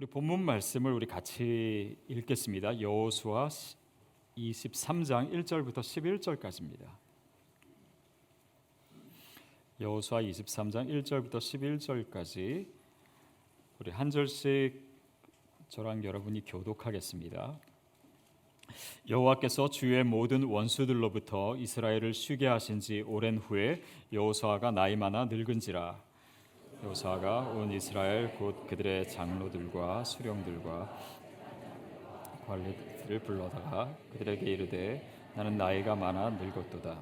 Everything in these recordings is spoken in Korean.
우리 본문 말씀을 우리 같이 읽겠습니다. 여호수아 23장 1절부터 11절까지입니다. 여호수아 23장 1절부터 11절까지 우리 한 절씩 저랑 여러분이 교독하겠습니다. 여호와께서 주의 모든 원수들로부터 이스라엘을 쉬게 하신 지 오랜 후에 여호수아가 나이 많아 늙은지라 여호수아가 온 이스라엘 곧 그들의 장로들과 수령들과 관리들을 불러다가 그들에게 이르되 나는 나이가 많아 늙었도다.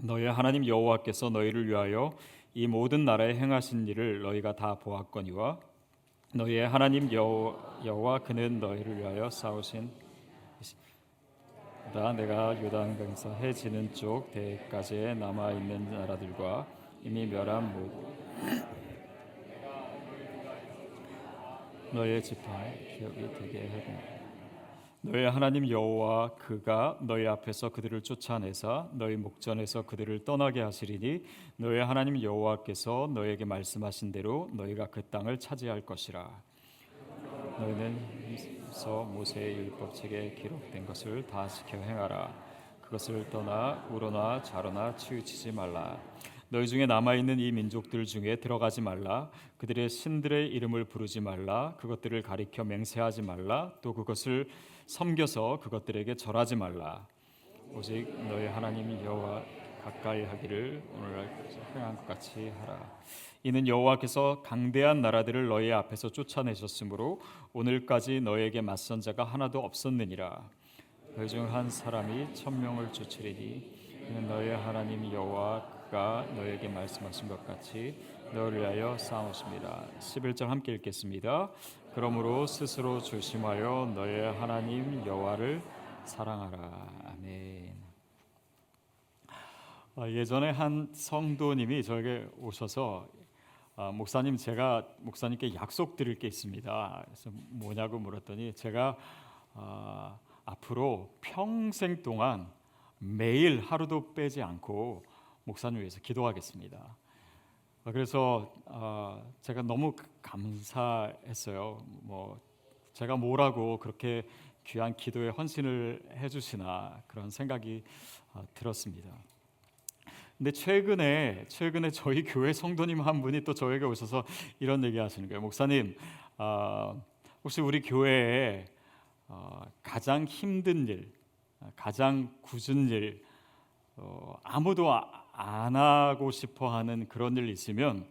너희 하나님 여호와께서 너희를 위하여 이 모든 나라에 행하신 일을 너희가 다 보았거니와 너희의 하나님 여호와 그는 너희를 위하여 싸우신 다. 내가 요단 강에서 해 지는 쪽 대까지에 남아 있는 나라들과 이미 멸한 모든 너의 지파의 기억이 되게 하고 너의 하나님 여호와 그가 너희 앞에서 그들을 쫓아내사 너희 목전에서 그들을 떠나게 하시리니 너의 하나님 여호와께서 너에게 말씀하신 대로 너희가 그 땅을 차지할 것이라. 너희는서 모세의 율법책에 기록된 것을 다 지켜 행하라. 그것을 떠나 우로나 좌로나 치우치지 말라 너희 중에 남아 있는 이 민족들 중에 들어가지 말라. 그들의 신들의 이름을 부르지 말라. 그것들을 가리켜 맹세하지 말라. 또 그것을 섬겨서 그것들에게 절하지 말라. 오직 너희 하나님 여호와 가까이 하기를 오늘 행한 것 같이 하라. 이는 여호와께서 강대한 나라들을 너희 앞에서 쫓아내셨으므로 오늘까지 너에게 맞선 자가 하나도 없었느니라. 너희 중 한 사람이 천명을 이는 너희 하나님 여호와 가 너에게 말씀하신 것 같이 너를 위하여 싸우십니다. 11절 함께 읽겠습니다. 그러므로 스스로 조심하여 너의 하나님 여호와를 사랑하라. 아멘. 아, 예전에 한 성도님이 저에게 오셔서 아, 목사님 제가 목사님께 약속 드릴 게 있습니다. 그래서 뭐냐고 물었더니 제가 아, 앞으로 평생 동안 매일 하루도 빼지 않고 목사님 위해서 기도하겠습니다. 아, 그래서 아, 제가 너무 감사했어요. 뭐 제가 뭐라고 그렇게 귀한 기도에 헌신을 해주시나 그런 생각이 아, 들었습니다. 근데 최근에 최근에 저희 교회 성도님 한 분이 또 저에게 오셔서 이런 얘기하시는 거예요. 목사님, 혹시 우리 교회에 가장 힘든 일, 가장 굳은 일, 어, 아무도 안 하고 싶어 하는 그런 일 있으면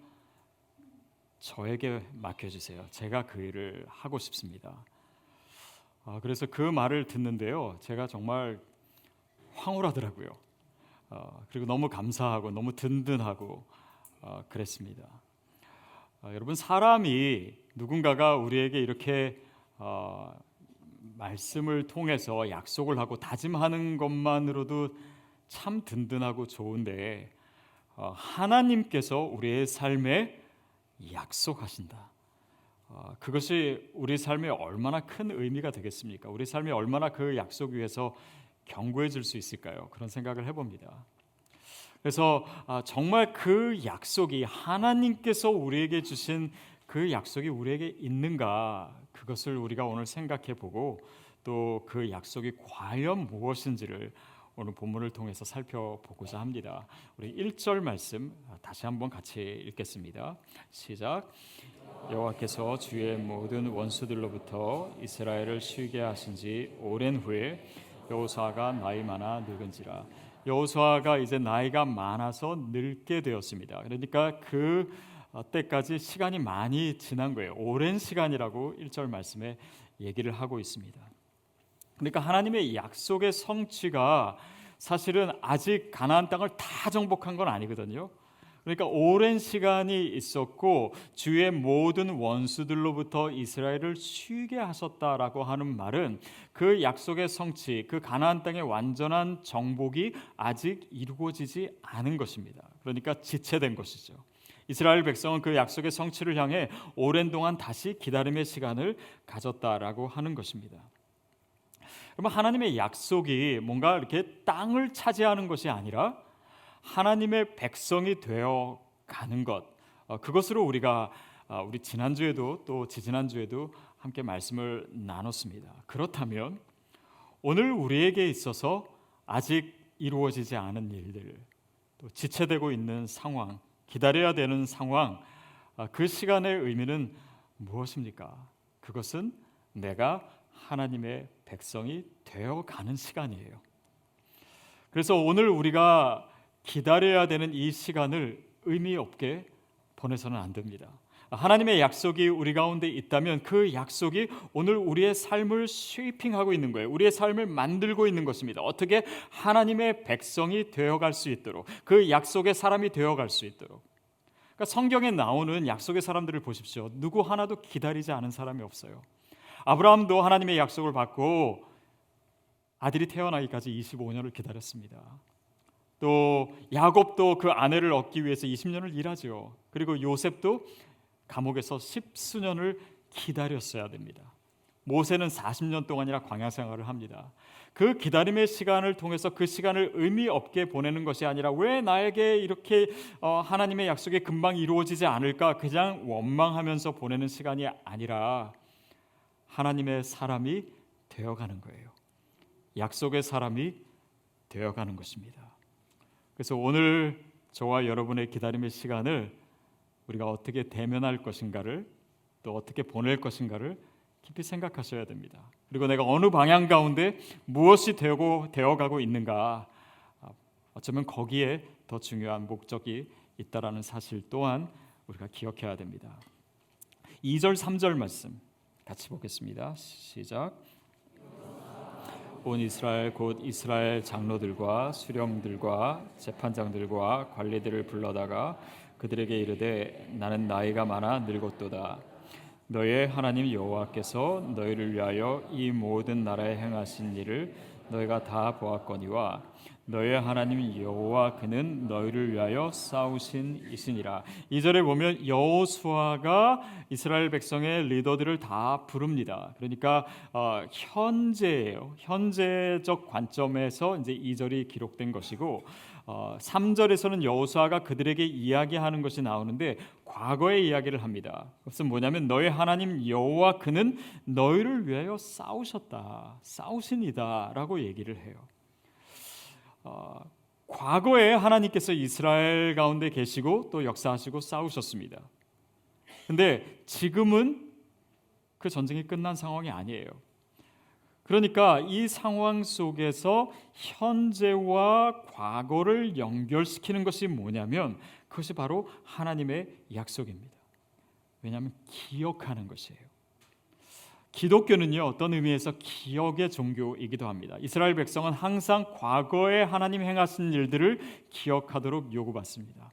저에게 맡겨주세요. 제가 그 일을 하고 싶습니다. 아, 그래서 그 말을 듣는데요. 제가 정말 황홀하더라고요. 어, 그리고 너무 감사하고 너무 든든하고 어, 그랬습니다. 어, 여러분 사람이 누군가가 우리에게 이렇게 어, 말씀을 통해서 약속을 하고 다짐하는 것만으로도 참 든든하고 좋은데 어, 하나님께서 우리의 삶에 약속하신다. 어, 그것이 우리 삶에 얼마나 큰 의미가 되겠습니까? 우리 삶이 얼마나 그 약속 위에서 견고해질 수 있을까요? 그런 생각을 해봅니다. 그래서 아, 정말 그 약속이 하나님께서 우리에게 주신 그 약속이 우리에게 있는가 그것을 우리가 오늘 생각해 보고 또 그 약속이 과연 무엇인지를 오늘 본문을 통해서 살펴보고자 합니다. 우리 1절 말씀 다시 한번 같이 읽겠습니다. 시작. 여호와께서 주의 모든 원수들로부터 이스라엘을 쉬게 하신 지 오랜 후에 여호수아가 나이 많아 늙은지라 여호수아가 이제 나이가 많아서 늙게 되었습니다. 그러니까 그 때까지 시간이 많이 지난 거예요. 오랜 시간이라고 1절 말씀에 얘기를 하고 있습니다. 그러니까 하나님의 약속의 성취가 사실은 아직 가나안 땅을 다 정복한 건 아니거든요. 그러니까 오랜 시간이 있었고 주의 모든 원수들로부터 이스라엘을 쉬게 하셨다라고 하는 말은 그 약속의 성취, 그 가나안 땅의 완전한 정복이 아직 이루어지지 않은 것입니다. 그러니까 지체된 것이죠. 이스라엘 백성은 그 약속의 성취를 향해 오랜 동안 다시 기다림의 시간을 가졌다라고 하는 것입니다. 그러면 하나님의 약속이 뭔가 이렇게 땅을 차지하는 것이 아니라 하나님의 백성이 되어 가는 것 어, 그것으로 우리가 아, 우리 지난주에도 또 지지난주에도 함께 말씀을 나눴습니다. 그렇다면 오늘 우리에게 있어서 아직 이루어지지 않은 일들, 또 지체되고 있는 상황, 기다려야 되는 상황, 아, 그 시간의 의미는 무엇입니까? 그것은 내가 하나님의 백성이 되어 가는 시간이에요. 그래서 오늘 우리가 기다려야 되는 이 시간을 의미 없게 보내서는 안 됩니다. 하나님의 약속이 우리 가운데 있다면 그 약속이 오늘 우리의 삶을 쉐이핑하고 있는 거예요. 우리의 삶을 만들고 있는 것입니다. 어떻게 하나님의 백성이 되어갈 수 있도록 그 약속의 사람이 되어갈 수 있도록. 그러니까 성경에 나오는 약속의 사람들을 보십시오. 누구 하나도 기다리지 않은 사람이 없어요. 아브라함도 하나님의 약속을 받고 아들이 태어나기까지 25년을 기다렸습니다. 또 야곱도 그 아내를 얻기 위해서 20년을 일하죠. 그리고 요셉도 감옥에서 십수년을 기다렸어야 됩니다. 모세는 40년 동안이나 광야 생활을 합니다. 그 기다림의 시간을 통해서 그 시간을 의미 없게 보내는 것이 아니라 왜 나에게 이렇게 어, 하나님의 약속이 금방 이루어지지 않을까 그냥 원망하면서 보내는 시간이 아니라 하나님의 사람이 되어가는 거예요. 약속의 사람이 되어가는 것입니다. 그래서 오늘 저와 여러분의 기다림의 시간을 우리가 어떻게 대면할 것인가를 또 어떻게 보낼 것인가를 깊이 생각하셔야 됩니다. 그리고 내가 어느 방향 가운데 무엇이 되고 되어가고 있는가 어쩌면 거기에 더 중요한 목적이 있다라는 사실 또한 우리가 기억해야 됩니다. 2절 3절 말씀 같이 보겠습니다. 시작. 온 이스라엘 곧 이스라엘 장로들과 수령들과 재판장들과 관리들을 불러다가 그들에게 이르되 나는 나이가 많아 늙었도다 너의 하나님 여호와께서 너희를 위하여 이 모든 나라에 행하신 일을 너희가 다 보았거니와 너의 하나님 여호와 그는 너희를 위하여 싸우신 이시니라. 이 절에 보면 여호수아가 이스라엘 백성의 리더들을 다 부릅니다. 그러니까 어, 현재예요. 현재적 관점에서 이제 이 절이 기록된 것이고 어, 3절에서는 여호수아가 그들에게 이야기하는 것이 나오는데 과거의 이야기를 합니다. 그것은 뭐냐면 너의 하나님 여호와 그는 너희를 위하여 싸우셨다. 싸우신이다라고 얘기를 해요. 어, 과거에 하나님께서 이스라엘 가운데 계시고 또 역사하시고 싸우셨습니다. 근데 지금은 그 전쟁이 끝난 상황이 아니에요. 그러니까 이 상황 속에서 현재와 과거를 연결시키는 것이 뭐냐면 그것이 바로 하나님의 약속입니다. 왜냐하면 기억하는 것이에요. 기독교는요 어떤 의미에서 기억의 종교이기도 합니다. 이스라엘 백성은 항상 과거에 하나님 행하신 일들을 기억하도록 요구받습니다.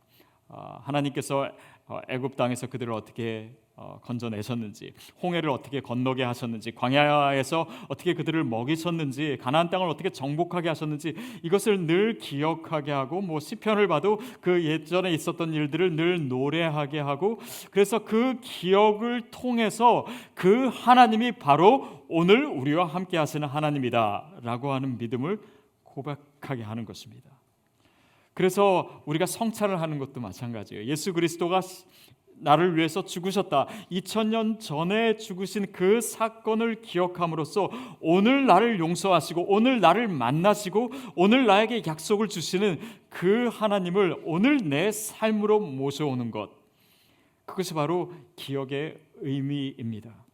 아, 하나님께서 어, 애굽 땅에서 그들을 어떻게 어, 건져내셨는지 홍해를 어떻게 건너게 하셨는지 광야에서 어떻게 그들을 먹이셨는지 가나안 땅을 어떻게 정복하게 하셨는지 이것을 늘 기억하게 하고 뭐 시편을 봐도 그 예전에 있었던 일들을 늘 노래하게 하고 그래서 그 기억을 통해서 그 하나님이 바로 오늘 우리와 함께 하시는 하나님이다라고 하는 믿음을 고백하게 하는 것입니다. 그래서 우리가 성찬을 하는 것도 마찬가지예요. 예수 그리스도가 나를 위해서 죽으셨다. 2000년 전에 죽으신 그 사건을 기억함으로써 오늘 나를 용서하시고 오늘 나를 만나시고 오늘 나에게 약속을 주시는 그 하나님을 오늘 내 삶으로 모셔오는 것. 그것이 바로 기억의 의미입니다.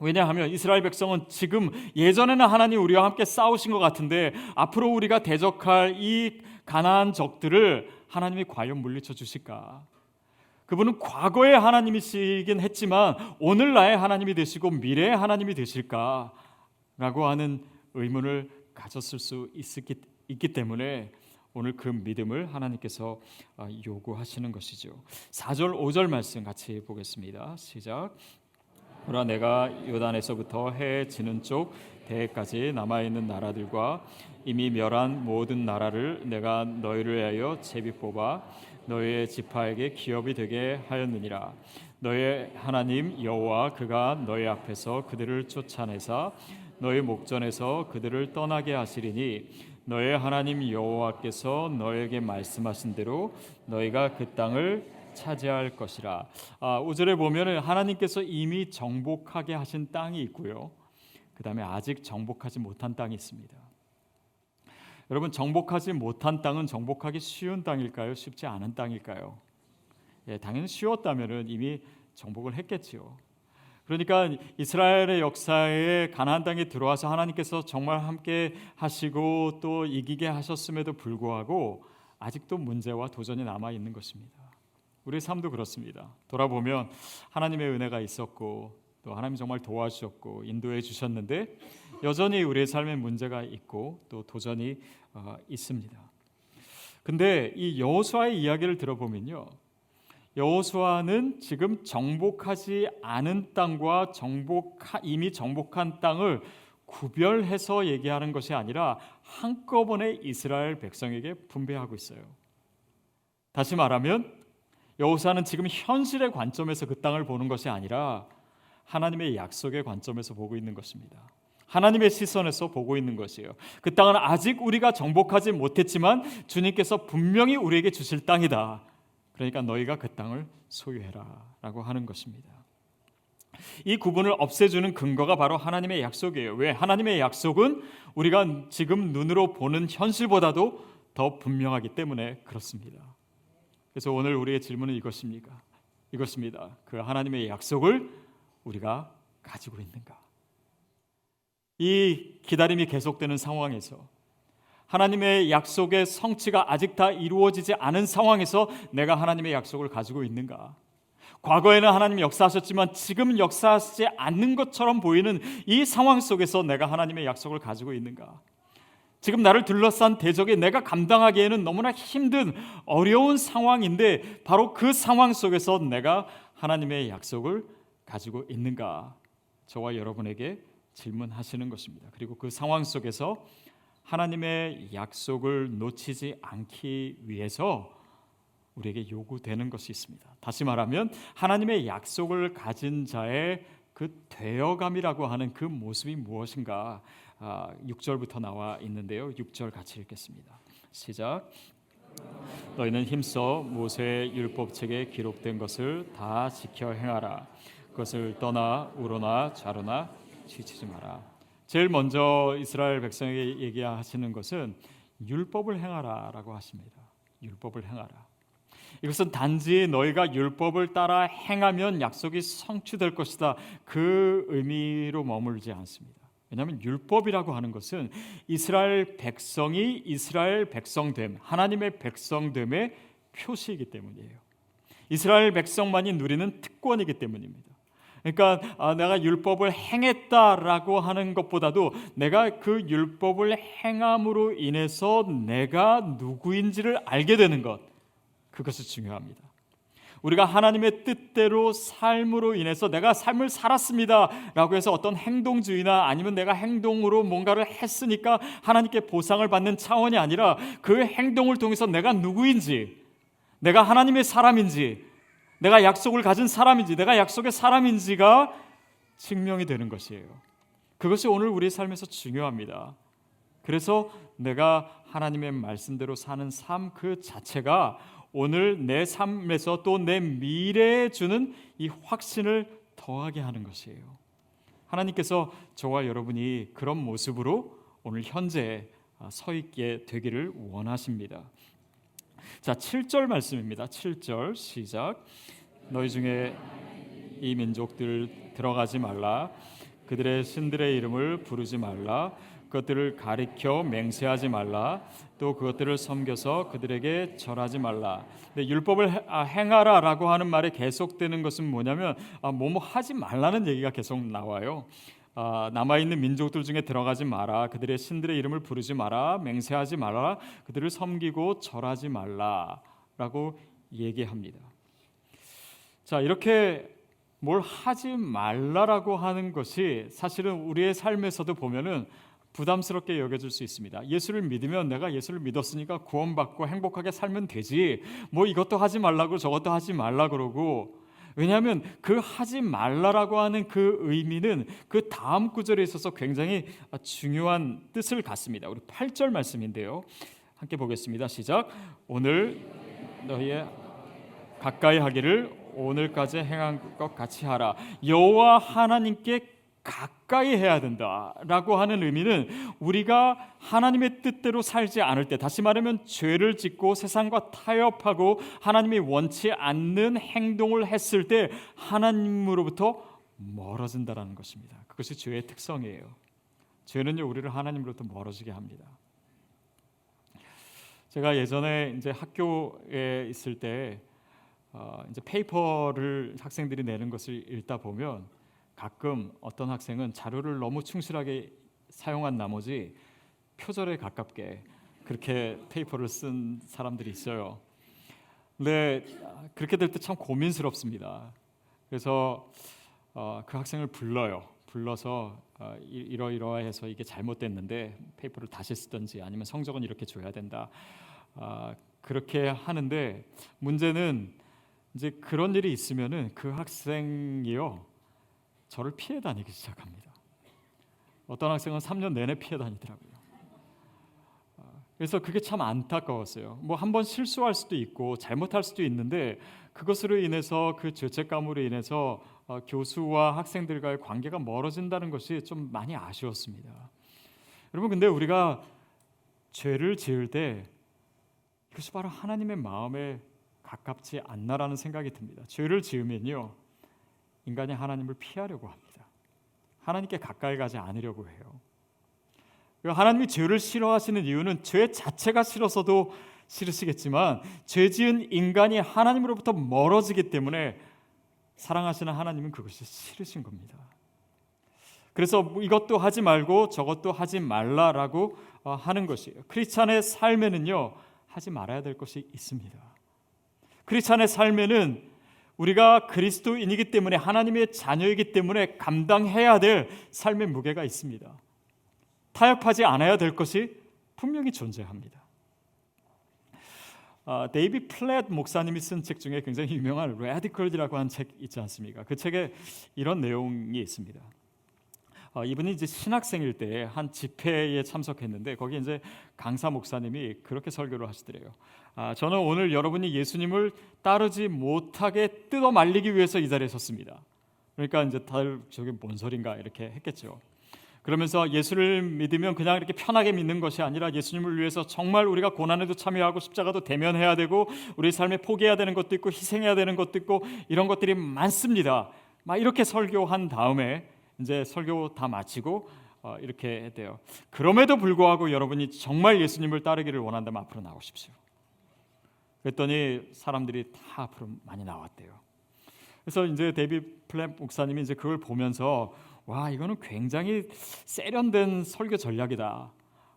왜냐하면 이스라엘 백성은 지금 예전에는 하나님 우리와 함께 싸우신 것 같은데 앞으로 우리가 대적할 이 가나안 적들을 하나님이 과연 물리쳐 주실까? 그분은 과거의 하나님이시긴 했지만 오늘 나의 하나님이 되시고 미래의 하나님이 되실까 라고 하는 의문을 가졌을 수 있기, 있기 때문에 오늘 그 믿음을 하나님께서 아, 요구하시는 것이죠. 4절 5절 말씀 같이 보겠습니다. 시작. 그러나 내가 요단에서부터 해 지는 쪽 대까지 남아 있는 나라들과 이미 멸한 모든 나라를 내가 너희를 위하여 제비 뽑아 너희의 지파에게 기업이 되게 하였느니라. 너희 하나님 여호와 그가 너희 앞에서 그들을 쫓아내사 너희 목전에서 그들을 떠나게 하시리니 너의 하나님 여호와께서 너에게 말씀하신 대로 너희가 그 땅을 차지할 것이라. 아, 5절에 보면은 하나님께서 이미 정복하게 하신 땅이 있고요. 그다음에 아직 정복하지 못한 땅이 있습니다. 여러분 정복하지 못한 땅은 정복하기 쉬운 땅일까요? 쉽지 않은 땅일까요? 예, 당연히 쉬웠다면은 이미 정복을 했겠지요. 그러니까 이스라엘의 역사에 가나안 땅에 들어와서 하나님께서 정말 함께 하시고 또 이기게 하셨음에도 불구하고 아직도 문제와 도전이 남아 있는 것입니다. 우리 삶도 그렇습니다. 돌아보면 하나님의 은혜가 있었고 또 하나님 정말 도와주셨고 인도해 주셨는데 여전히 우리의 삶에 문제가 있고 또 도전이 어, 있습니다. 근데 이 여호수아의 이야기를 들어보면요. 여호수아는 지금 정복하지 않은 땅과 정복 이미 정복한 땅을 구별해서 얘기하는 것이 아니라 한꺼번에 이스라엘 백성에게 분배하고 있어요. 다시 말하면 여호수아는 지금 현실의 관점에서 그 땅을 보는 것이 아니라 하나님의 약속의 관점에서 보고 있는 것입니다. 하나님의 시선에서 보고 있는 것이에요. 그 땅은 아직 우리가 정복하지 못했지만 주님께서 분명히 우리에게 주실 땅이다. 그러니까 너희가 그 땅을 소유해라라고 하는 것입니다. 이 구분을 없애주는 근거가 바로 하나님의 약속이에요. 왜? 하나님의 약속은 우리가 지금 눈으로 보는 현실보다도 더 분명하기 때문에 그렇습니다. 그래서 오늘 우리의 질문은 이것입니까? 이것입니다. 그 하나님의 약속을 우리가 가지고 있는가? 이 기다림이 계속되는 상황에서 하나님의 약속의 성취가 아직 다 이루어지지 않은 상황에서 내가 하나님의 약속을 가지고 있는가? 과거에는 하나님이 역사하셨지만 지금 역사하지 않는 것처럼 보이는 이 상황 속에서 내가 하나님의 약속을 가지고 있는가? 지금 나를 둘러싼 대적이 내가 감당하기에는 너무나 힘든 어려운 상황인데 바로 그 상황 속에서 내가 하나님의 약속을 가지고 있는가? 저와 여러분에게 질문하시는 것입니다. 그리고 그 상황 속에서 하나님의 약속을 놓치지 않기 위해서 우리에게 요구되는 것이 있습니다. 다시 말하면 하나님의 약속을 가진 자의 그 되어감이라고 하는 그 모습이 무엇인가? 아, 6절부터 나와 있는데요. 6절 같이 읽겠습니다. 시작. 너희는 힘써 모세의 율법책에 기록된 것을 다 지켜 행하라. 그것을 떠나 우로나 좌로나 치치지 마라. 제일 먼저 이스라엘 백성에게 얘기하시는 것은 율법을 행하라라고 하십니다. 율법을 행하라. 이것은 단지 너희가 율법을 따라 행하면 약속이 성취될 것이다. 그 의미로 머물지 않습니다. 왜냐하면 율법이라고 하는 것은 이스라엘 백성이 이스라엘 백성됨, 하나님의 백성됨의 표시이기 때문이에요. 이스라엘 백성만이 누리는 특권이기 때문입니다. 그러니까 아, 내가 율법을 행했다라고 하는 것보다도 내가 그 율법을 행함으로 인해서 내가 누구인지를 알게 되는 것 그것이 중요합니다. 우리가 하나님의 뜻대로 삶으로 인해서 내가 삶을 살았습니다라고 해서 어떤 행동주의나 아니면 내가 행동으로 뭔가를 했으니까 하나님께 보상을 받는 차원이 아니라 그 행동을 통해서 내가 누구인지 내가 하나님의 사람인지 내가 약속을 가진 사람인지 내가 약속의 사람인지가 증명이 되는 것이에요. 그것이 오늘 우리 삶에서 중요합니다. 그래서 내가 하나님의 말씀대로 사는 삶 그 자체가 오늘 내 삶에서 또 내 미래에 주는 이 확신을 더하게 하는 것이에요. 하나님께서 저와 여러분이 그런 모습으로 오늘 현재 서 있게 되기를 원하십니다. 자, 7절 말씀입니다. 7절 시작. 너희 중에 이 민족들 들어가지 말라. 그들의 신들의 이름을 부르지 말라. 그것들을 가리켜 맹세하지 말라. 또 그것들을 섬겨서 그들에게 절하지 말라. 근데 율법을 아, 행하라라고 하는 말에 계속되는 것은 뭐냐면 아, 뭐뭐 하지 말라는 얘기가 계속 나와요. 아, 남아 있는 민족들 중에 들어가지 마라. 그들의 신들의 이름을 부르지 마라. 맹세하지 마라. 그들을 섬기고 절하지 말라라고 얘기합니다. 자, 이렇게 뭘 하지 말라라고 하는 것이 사실은 우리의 삶에서도 보면은 부담스럽게 여겨질 수 있습니다. 예수를 믿으면 내가 예수를 믿었으니까 구원받고 행복하게 살면 되지. 뭐 이것도 하지 말라고 저것도 하지 말라 그러고 왜냐하면 그 하지 말라라고 하는 그 의미는 그 다음 구절에 있어서 굉장히 중요한 뜻을 갖습니다. 우리 8절 말씀인데요. 함께 보겠습니다. 시작. 오늘 너희의 가까이 하기를 오늘까지 행한 것 같이 하라. 여호와 하나님께 가까이 해야 된다라고 하는 의미는 우리가 하나님의 뜻대로 살지 않을 때 다시 말하면 죄를 짓고 세상과 타협하고 하나님이 원치 않는 행동을 했을 때 하나님으로부터 멀어진다라는 것입니다. 그것이 죄의 특성이에요. 죄는요 우리를 하나님으로부터 멀어지게 합니다. 제가 예전에 이제 학교에 있을 때 어, 이제 paper를 학생들이 내는 것을 읽다 보면 가끔 어떤 학생은 자료를 너무 충실하게 사용한 나머지 표절에 가깝게 그렇게 paper를 쓴 사람들이 있어요. 근데 그렇게 될 때 참 고민스럽습니다. 그래서 어, 그 학생을 불러요. 불러서 어, 이러이러해서 이게 잘못됐는데 paper를 다시 쓰든지 아니면 성적은 이렇게 줘야 된다. 어, 그렇게 하는데 문제는 이제 그런 일이 있으면은 그 학생이요 저를 피해 다니기 시작합니다. 어떤 학생은 3년 내내 피해 다니더라고요. 아, 그래서 그게 참 안타까웠어요. 뭐 한 번 실수할 수도 있고 잘못할 수도 있는데 그것으로 인해서 그 죄책감으로 인해서 어, 교수와 학생들과의 관계가 멀어진다는 것이 좀 많이 아쉬웠습니다. 여러분 근데 우리가 죄를 지을 때 이것이 바로 하나님의 마음에 가깝지 않나라는 생각이 듭니다. 죄를 지으면요 인간이 하나님을 피하려고 합니다. 하나님께 가까이 가지 않으려고 해요. 하나님이 죄를 싫어하시는 이유는 죄 자체가 싫어서도 싫으시겠지만 죄 지은 인간이 하나님으로부터 멀어지기 때문에 사랑하시는 하나님은 그것이 싫으신 겁니다. 그래서 뭐 이것도 하지 말고 저것도 하지 말라라고 어, 하는 것이에요. 크리스찬의 삶에는요 하지 말아야 될 것이 있습니다. 크리스찬의 삶에는 우리가 그리스도인이기 때문에 하나님의 자녀이기 때문에 감당해야 될 삶의 무게가 있습니다. 타협하지 않아야 될 것이 분명히 존재합니다. 아, 데이비드 플랫 목사님이 쓴 책 중에 굉장히 유명한 Radical이라고 한 책 있지 않습니까? 그 책에 이런 내용이 있습니다. 어, 이분이 이제 신학생일 때 한 집회에 참석했는데 거기 이제 강사 목사님이 그렇게 설교를 하시더래요. 아, 저는 오늘 여러분이 예수님을 따르지 못하게 뜯어 말리기 위해서 이 자리에 섰습니다. 그러니까 이제 다들 저게 뭔 소린가 이렇게 했겠죠. 그러면서 예수를 믿으면 그냥 이렇게 편하게 믿는 것이 아니라 예수님을 위해서 정말 우리가 고난에도 참여하고 십자가도 대면해야 되고 우리 삶에 포기해야 되는 것도 있고 희생해야 되는 것도 있고 이런 것들이 많습니다. 막 이렇게 설교한 다음에 이제 설교 다 마치고 어, 이렇게 했대요. 그럼에도 불구하고 여러분이 정말 예수님을 따르기를 원한다면 앞으로 나오십시오. 그랬더니 사람들이 다 앞으로 많이 나왔대요. 그래서 이제 데이비드 플랫 목사님이 이제 그걸 보면서 와 이거는 굉장히 세련된 설교 전략이다.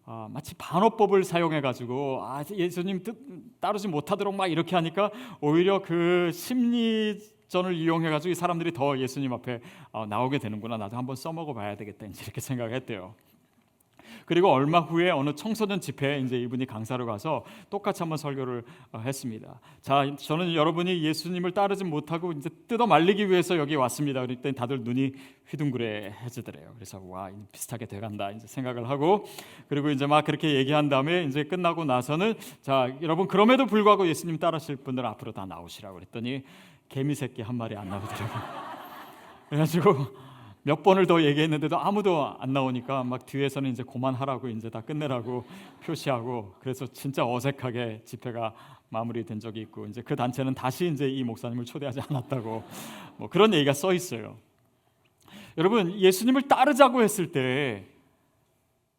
아, 마치 반어법을 사용해 가지고 아, 예수님 뜻 따르지 못하도록 막 이렇게 하니까 오히려 그 심리 전을 이용해 가지고 이 사람들이 더 예수님 앞에 어, 나오게 되는구나. 나도 한번 써먹어 봐야 되겠다. 이렇게 생각했대요. 그리고 얼마 후에 어느 청소년 집회에 이제 이분이 강사로 가서 똑같이 한번 설교를 어, 했습니다. 자, 저는 여러분이 예수님을 따르지 못하고 이제 뜯어 말리기 위해서 여기 왔습니다. 그랬더니 다들 눈이 휘둥그레해지더래요. 그래서 와 비슷하게 돼간다 이제 생각을 하고 그리고 이제 막 그렇게 얘기한 다음에 이제 끝나고 나서는 자 여러분 그럼에도 불구하고 예수님 따르실 분들 앞으로 다 나오시라고 그랬더니 개미 새끼 한 마리 안 나오더라고요. 그래가지고 몇 번을 더 얘기했는데도 아무도 안 나오니까 막 뒤에서는 이제 그만하라고 이제 다 끝내라고 표시하고 그래서 진짜 어색하게 집회가 마무리된 적이 있고 이제 그 단체는 다시 이제 이 목사님을 초대하지 않았다고 뭐 그런 얘기가 써 있어요. 여러분 예수님을 따르자고 했을 때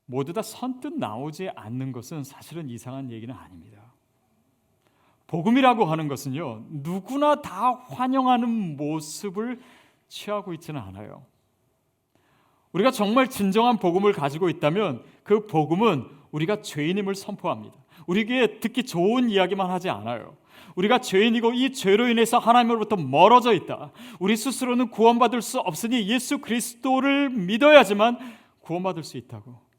모두 다 선뜻 나오지 않는 것은 사실은 이상한 얘기는 아닙니다. 복음이라고 하는 것은요, 누구나 다 환영하는 모습을 취하고 있지는 않아요. 우리가 정말 진정한 복음을 가지고 있다면 그 복음은 우리가 죄인임을 선포합니다. 우리에게 듣기 좋은 이야기만 하지 않아요. 우리가 죄인이고 이 죄로 인해서 하나님으로부터 멀어져 있다. 우리 스스로는 구원받을 수 없으니 예수 그리스도를 믿어야지만 구원받을 수 있다고.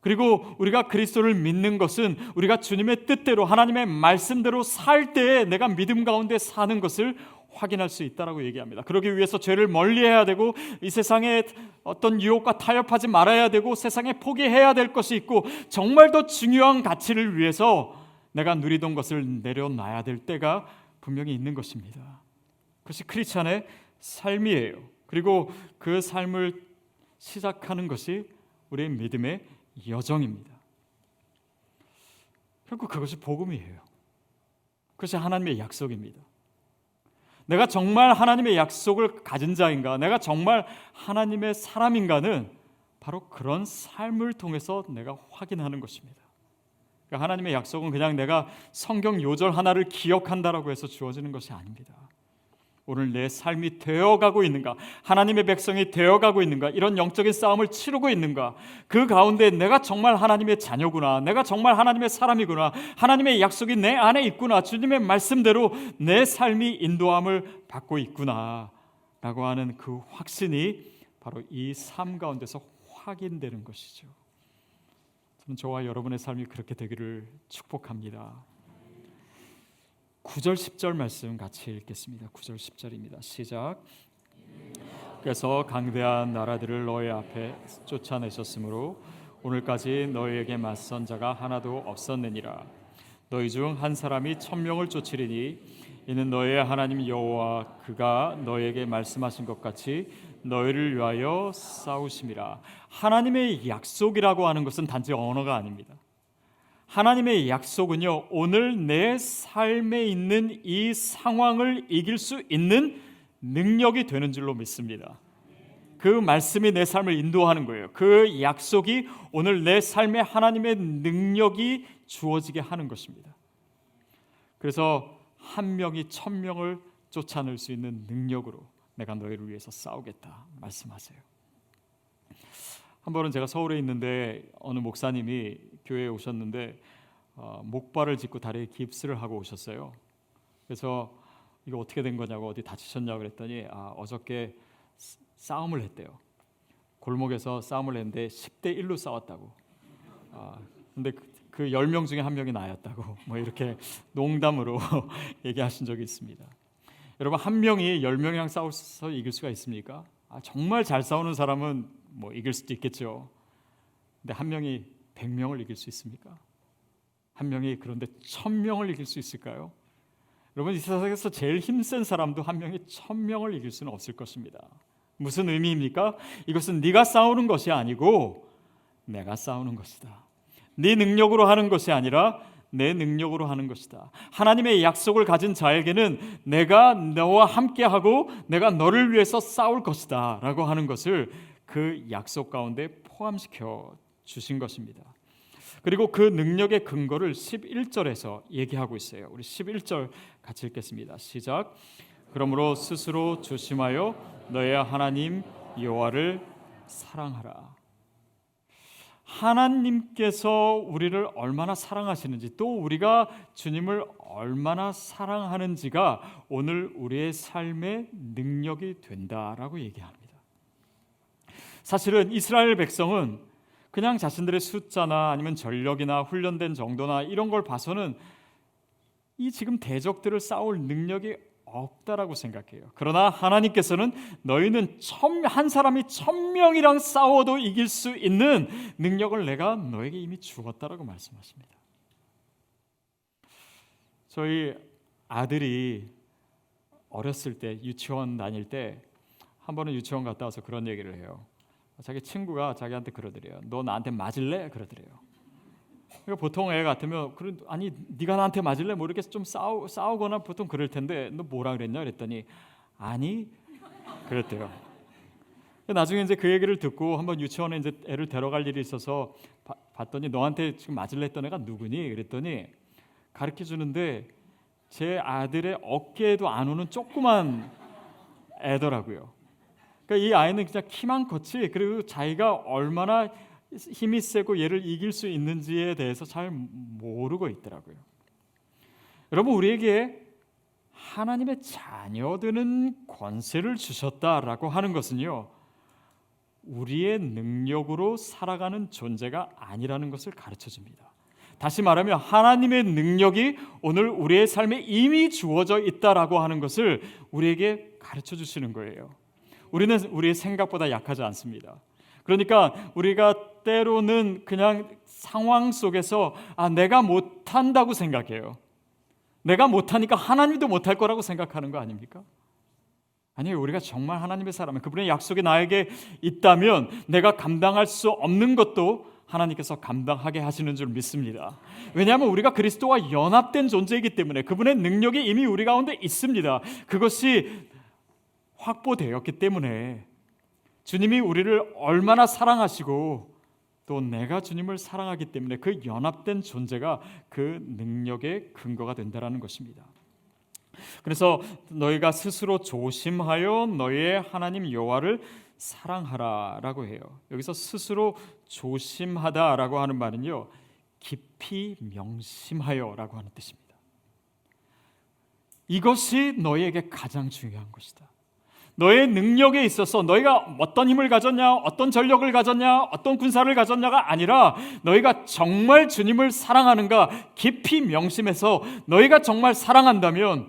그리고 우리가 그리스도를 믿는 것은 우리가 주님의 뜻대로 하나님의 말씀대로 살 때에 내가 믿음 가운데 사는 것을 확인할 수 있다라고 얘기합니다. 그러기 위해서 죄를 멀리해야 되고 이 세상에 어떤 유혹과 타협하지 말아야 되고 세상에 포기해야 될 것이 있고 정말 더 중요한 가치를 위해서 내가 누리던 것을 내려놔야 될 때가 분명히 있는 것입니다. 그것이 크리스찬의 삶이에요. 그리고 그 삶을 시작하는 것이 우리의 믿음의 여정입니다. 결국 그것이 복음이에요. 그것이 하나님의 약속입니다. 내가 정말 하나님의 약속을 가진 자인가? 내가 정말 하나님의 사람인가는 바로 그런 삶을 통해서 내가 확인하는 것입니다. 그러니까 하나님의 약속은 그냥 내가 성경 요절 하나를 기억한다라고 해서 주어지는 것이 아닙니다. 오늘 내 삶이 되어가고 있는가? 하나님의 백성이 되어가고 있는가? 이런 영적인 싸움을 치르고 있는가? 그 가운데 내가 정말 하나님의 자녀구나. 내가 정말 하나님의 사람이구나. 하나님의 약속이 내 안에 있구나. 주님의 말씀대로 내 삶이 인도함을 받고 있구나. 라고 하는 그 확신이 바로 이 삶 가운데서 확인되는 것이죠. 저는 저와 여러분의 삶이 그렇게 되기를 축복합니다. 9절 10절 말씀 같이 읽겠습니다. 9절 10절입니다. 시작. 그래서 강대한 나라들을 너희 앞에 쫓아내셨으므로 오늘까지 너희에게 맞선 자가 하나도 없었느니라. 너희 중 한 사람이 천명을 쫓으리니 이는 너희의 하나님 여호와 그가 너희에게 말씀하신 것 같이 너희를 위하여 싸우심이라. 하나님의 약속이라고 하는 것은 단지 언어가 아닙니다. 하나님의 약속은요, 오늘 내 삶에 있는 이 상황을 이길 수 있는 능력이 되는 줄로 믿습니다. 그 말씀이 내 삶을 인도하는 거예요. 그 약속이 오늘 내 삶에 하나님의 능력이 주어지게 하는 것입니다. 그래서 한 명이 천 명을 쫓아낼 수 있는 능력으로 내가 너희를 위해서 싸우겠다 말씀하세요. 한 번은 제가 서울에 있는데 어느 목사님이 교회에 오셨는데 어, 목발을 짚고 다리에 깁스를 하고 오셨어요. 그래서 이거 어떻게 된 거냐고 어디 다치셨냐고 그랬더니 아, 어저께 싸움을 했대요. 골목에서 싸움을 했는데 10대 1로 싸웠다고. 아, 근데 그 10명 그 중에 한 명이 나였다고. 뭐 이렇게 농담으로 얘기하신 적이 있습니다. 여러분 한 명이 10명이랑 싸워서 이길 수가 있습니까? 아, 정말 잘 싸우는 사람은 뭐 이길 수도 있겠죠. 근데 한 명이 100명을 이길 수 있습니까? 한 명이 그런데 1000명을 이길 수 있을까요? 여러분 이 세상에서 제일 힘센 사람도 한 명이 1000명을 이길 수는 없을 것입니다. 무슨 의미입니까? 이것은 네가 싸우는 것이 아니고 내가 싸우는 것이다. 네 능력으로 하는 것이 아니라 내 능력으로 하는 것이다. 하나님의 약속을 가진 자에게는 내가 너와 함께하고 내가 너를 위해서 싸울 것이다라고 하는 것을 그 약속 가운데 포함시켜 주신 것입니다. 그리고 그 능력의 근거를 11절에서 얘기하고 있어요. 우리 11절 같이 읽겠습니다. 시작. 그러므로 스스로 조심하여 너의 하나님 여호와를 사랑하라. 하나님께서 우리를 얼마나 사랑하시는지 또 우리가 주님을 얼마나 사랑하는지가 오늘 우리의 삶의 능력이 된다라고 얘기합니다. 사실은 이스라엘 백성은 그냥 자신들의 숫자나 아니면 전력이나 훈련된 정도나 이런 걸 봐서는 이 지금 대적들을 싸울 능력이 없다라고 생각해요. 그러나 하나님께서는 너희는 천, 한 사람이 천 명이랑 싸워도 이길 수 있는 능력을 내가 너에게 이미 주었다라고 말씀하십니다. 저희 아들이 어렸을 때 유치원 다닐 때 한 번은 유치원 갔다 와서 그런 얘기를 해요. 자기 친구가 자기한테 그러더래요. 너 나한테 맞을래? 그러더래요. 그러니까 보통 애 같으면 그런 아니 네가 나한테 맞을래? 뭐 이렇게 좀 싸우 싸우거나 보통 그럴 텐데 너 뭐라 그랬냐? 그랬더니 아니 그랬대요. 나중에 이제 그 얘기를 듣고 한번 유치원에 이제 애를 데려갈 일이 있어서 바, 봤더니 너한테 지금 맞을래 했던 애가 누구니? 그랬더니 가르쳐 주는데 제 아들의 어깨에도 안 오는 조그만 애더라고요. 그러니까 이 아이는 그냥 키만 컸지 그리고 자기가 얼마나 힘이 세고 얘를 이길 수 있는지에 대해서 잘 모르고 있더라고요. 여러분 우리에게 하나님의 자녀 되는 권세를 주셨다라고 하는 것은요. 우리의 능력으로 살아가는 존재가 아니라는 것을 가르쳐 줍니다. 다시 말하면 하나님의 능력이 오늘 우리의 삶에 이미 주어져 있다라고 하는 것을 우리에게 가르쳐 주시는 거예요. 우리는 우리의 생각보다 약하지 않습니다. 그러니까 우리가 때로는 그냥 상황 속에서 아 내가 못한다고 생각해요. 내가 못하니까 하나님도 못할 거라고 생각하는 거 아닙니까? 아니요, 우리가 정말 하나님의 사람은 그분의 약속이 나에게 있다면 내가 감당할 수 없는 것도 하나님께서 감당하게 하시는 줄 믿습니다. 왜냐하면 우리가 그리스도와 연합된 존재이기 때문에 그분의 능력이 이미 우리 가운데 있습니다. 그것이 확보되었기 때문에 주님이 우리를 얼마나 사랑하시고 또 내가 주님을 사랑하기 때문에 그 연합된 존재가 그 능력의 근거가 된다라는 것입니다. 그래서 너희가 스스로 조심하여 너희의 하나님 여호와를 사랑하라라고 해요. 여기서 스스로 조심하다라고 하는 말은요. 깊이 명심하여라고 하는 뜻입니다. 이것이 너희에게 가장 중요한 것이다. 너의 능력에 있어서 너희가 어떤 힘을 가졌냐, 어떤 전력을 가졌냐, 어떤 군사를 가졌냐가 아니라 너희가 정말 주님을 사랑하는가 깊이 명심해서 너희가 정말 사랑한다면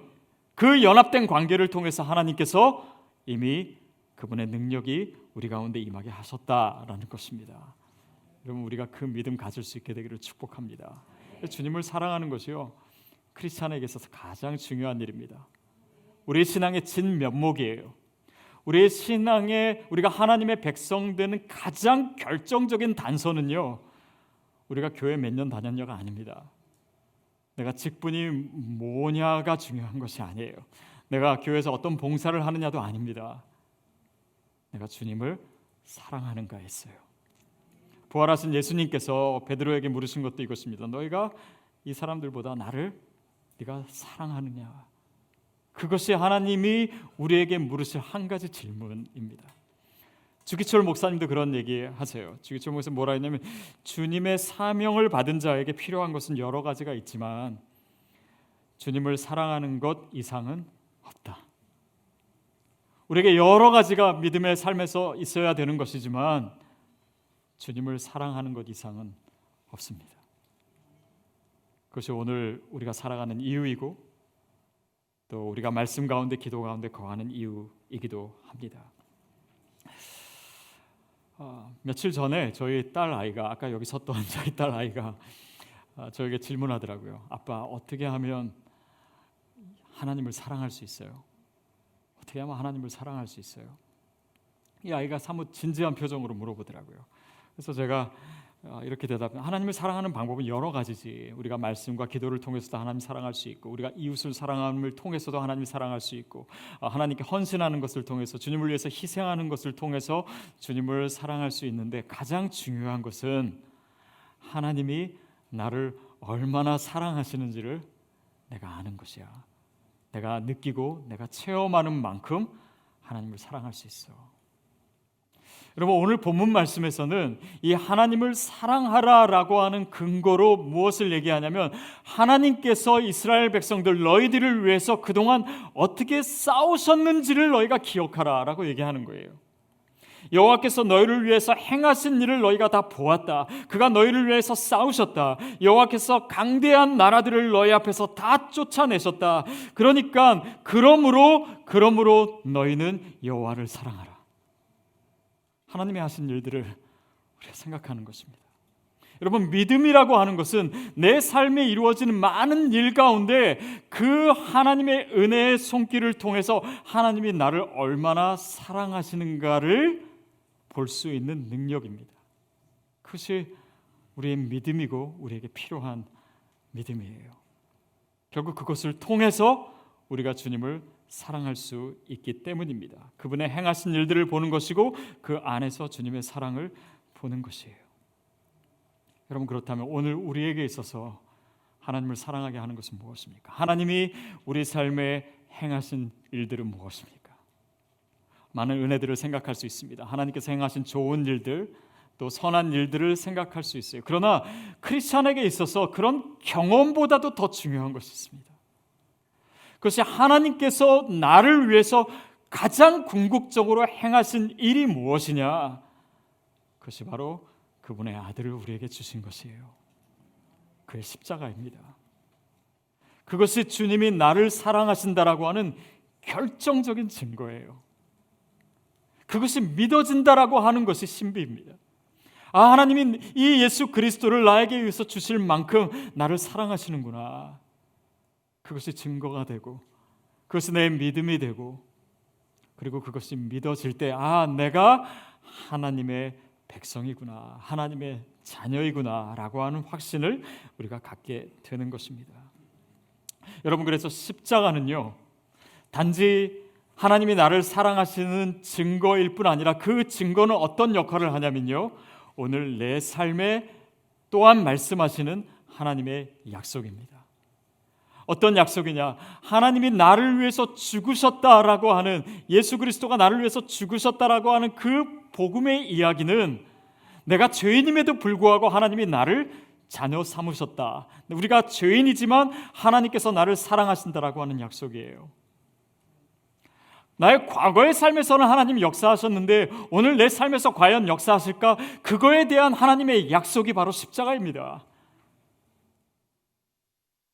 그 연합된 관계를 통해서 하나님께서 이미 그분의 능력이 우리 가운데 임하게 하셨다라는 것입니다. 여러분 우리가 그 믿음 가질 수 있게 되기를 축복합니다. 주님을 사랑하는 것이요 크리스찬에게 있어서 가장 중요한 일입니다. 우리 신앙의 진 면목이에요. 우리의 신앙에 우리가 하나님의 백성 되는 가장 결정적인 단서는요. 우리가 교회 몇 년 다녔냐가 아닙니다. 내가 직분이 뭐냐가 중요한 것이 아니에요. 내가 교회에서 어떤 봉사를 하느냐도 아닙니다. 내가 주님을 사랑하는가 했어요. 부활하신 예수님께서 베드로에게 물으신 것도 이것입니다. 너희가 이 사람들보다 나를 네가 사랑하느냐? 그것이 하나님이 우리에게 물으실 한 가지 질문입니다. 주기철 목사님도 그런 얘기 하세요. 주기철 목사 뭐라 했냐면 주님의 사명을 받은 자에게 필요한 것은 여러 가지가 있지만 주님을 사랑하는 것 이상은 없다. 우리에게 여러 가지가 믿음의 삶에서 있어야 되는 것이지만 주님을 사랑하는 것 이상은 없습니다. 그것이 오늘 우리가 살아가는 이유이고 또 우리가 말씀 가운데 기도 가운데 거하는 이유이기도 합니다. 어, 며칠 전에 저희 딸 아이가 아까 여기 섰던 저희 딸 아이가 어, 저에게 질문하더라고요. 아빠 어떻게 하면 하나님을 사랑할 수 있어요? 어떻게 하면 하나님을 사랑할 수 있어요? 이 아이가 사뭇 진지한 표정으로 물어보더라고요. 그래서 제가 어, 이렇게 대답. 하나님을 사랑하는 방법은 여러 가지지. 우리가 말씀과 기도를 통해서도 하나님 사랑할 수 있고, 우리가 이웃을 사랑함을 통해서도 하나님 사랑할 수 있고, 어, 하나님께 헌신하는 것을 통해서 주님을 위해서 희생하는 것을 통해서 주님을 사랑할 수 있는데 가장 중요한 것은 하나님이 나를 얼마나 사랑하시는지를 내가 아는 것이야. 내가 느끼고 내가 체험하는 만큼 하나님을 사랑할 수 있어. 여러분 오늘 본문 말씀에서는 이 하나님을 사랑하라라고 하는 근거로 무엇을 얘기하냐면 하나님께서 이스라엘 백성들 너희들을 위해서 그동안 어떻게 싸우셨는지를 너희가 기억하라라고 얘기하는 거예요. 여호와께서 너희를 위해서 행하신 일을 너희가 다 보았다. 그가 너희를 위해서 싸우셨다. 여호와께서 강대한 나라들을 너희 앞에서 다 쫓아내셨다. 그러니까 그러므로 그러므로 너희는 여호와를 사랑하라. 하나님이 하신 일들을 우리가 생각하는 것입니다. 여러분 믿음이라고 하는 것은 내 삶에 이루어지는 많은 일 가운데 그 하나님의 은혜의 손길을 통해서 하나님이 나를 얼마나 사랑하시는가를 볼 수 있는 능력입니다. 그것이 우리의 믿음이고 우리에게 필요한 믿음이에요. 결국 그것을 통해서 우리가 주님을 사랑할 수 있기 때문입니다. 그분의 행하신 일들을 보는 것이고 그 안에서 주님의 사랑을 보는 것이에요. 여러분 그렇다면 오늘 우리에게 있어서 하나님을 사랑하게 하는 것은 무엇입니까? 하나님이 우리 삶에 행하신 일들은 무엇입니까? 많은 은혜들을 생각할 수 있습니다. 하나님께서 행하신 좋은 일들, 또 선한 일들을 생각할 수 있어요. 그러나 크리스천에게 있어서 그런 경험보다도 더 중요한 것이 있습니다. 그것이 하나님께서 나를 위해서 가장 궁극적으로 행하신 일이 무엇이냐? 그것이 바로 그분의 아들을 우리에게 주신 것이에요. 그의 십자가입니다. 그것이 주님이 나를 사랑하신다라고 하는 결정적인 증거예요. 그것이 믿어진다라고 하는 것이 신비입니다. 아, 하나님이 이 예수 그리스도를 나에게 위해서 주실 만큼 나를 사랑하시는구나. 그것이 증거가 되고 그것이 내 믿음이 되고 그리고 그것이 믿어질 때 아, 내가 하나님의 백성이구나. 하나님의 자녀이구나라고 하는 확신을 우리가 갖게 되는 것입니다. 여러분 그래서 십자가는요. 단지 하나님이 나를 사랑하시는 증거일 뿐 아니라 그 증거는 어떤 역할을 하냐면요. 오늘 내 삶에 또한 말씀하시는 하나님의 약속입니다. 어떤 약속이냐? 하나님이 나를 위해서 죽으셨다라고 하는 예수 그리스도가 나를 위해서 죽으셨다라고 하는 그 복음의 이야기는 내가 죄인임에도 불구하고 하나님이 나를 자녀 삼으셨다. 우리가 죄인이지만 하나님께서 나를 사랑하신다라고 하는 약속이에요. 나의 과거의 삶에서는 하나님이 역사하셨는데 오늘 내 삶에서 과연 역사하실까? 그거에 대한 하나님의 약속이 바로 십자가입니다.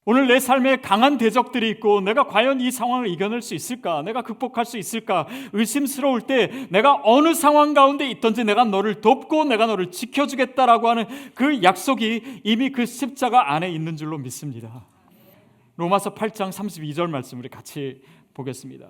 오늘 내 삶에 강한 대적들이 있고 내가 과연 이 상황을 이겨낼 수 있을까? 내가 극복할 수 있을까? 의심스러울 때 내가 어느 상황 가운데 있든지 내가 너를 돕고 내가 너를 지켜주겠다라고 하는 그 약속이 이미 그 십자가 안에 있는 줄로 믿습니다. 로마서 8장 32절 말씀 우리 같이 보겠습니다.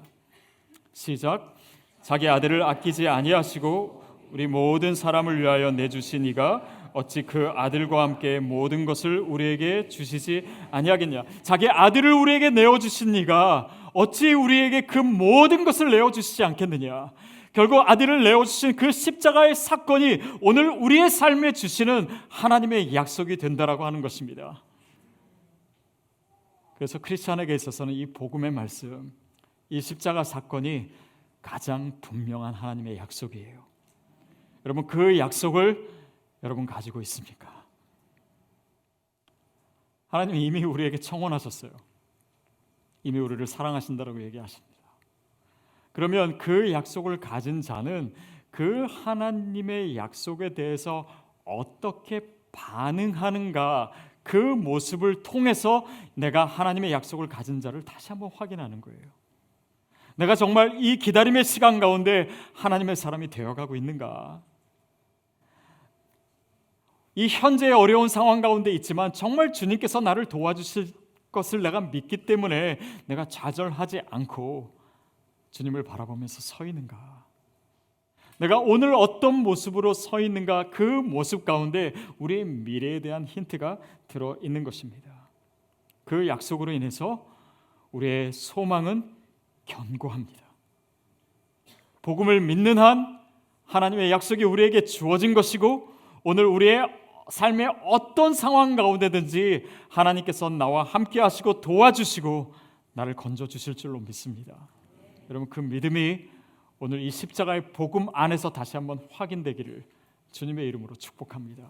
시작. 자기 아들을 아끼지 아니하시고 우리 모든 사람을 위하여 내주신 이가 어찌 그 아들과 함께 모든 것을 우리에게 주시지 아니하겠냐? 자기 아들을 우리에게 내어 주신 이가 어찌 우리에게 그 모든 것을 내어 주시지 않겠느냐? 결국 아들을 내어 주신 그 십자가의 사건이 오늘 우리의 삶에 주시는 하나님의 약속이 된다라고 하는 것입니다. 그래서 크리스천에게 있어서는 이 복음의 말씀, 이 십자가 사건이 가장 분명한 하나님의 약속이에요. 여러분 그 약속을 여러분 가지고 있습니까? 하나님이 이미 우리에게 청원하셨어요. 이미 우리를 사랑하신다라고 얘기하십니다. 그러면 그 약속을 가진 자는 그 하나님의 약속에 대해서 어떻게 반응하는가 그 모습을 통해서 내가 하나님의 약속을 가진 자를 다시 한번 확인하는 거예요. 내가 정말 이 기다림의 시간 가운데 하나님의 사람이 되어가고 있는가? 이 현재의 어려운 상황 가운데 있지만 정말 주님께서 나를 도와주실 것을 내가 믿기 때문에 내가 좌절하지 않고 주님을 바라보면서 서 있는가? 내가 오늘 어떤 모습으로 서 있는가 그 모습 가운데 우리의 미래에 대한 힌트가 들어 있는 것입니다. 그 약속으로 인해서 우리의 소망은 견고합니다. 복음을 믿는 한 하나님의 약속이 우리에게 주어진 것이고 오늘 우리의 삶의 어떤 상황 가운데든지 하나님께서 나와 함께 하시고 도와주시고 나를 건져 주실 줄로 믿습니다. 여러분 그 믿음이 오늘 이 십자가의 복음 안에서 다시 한번 확인되기를 주님의 이름으로 축복합니다.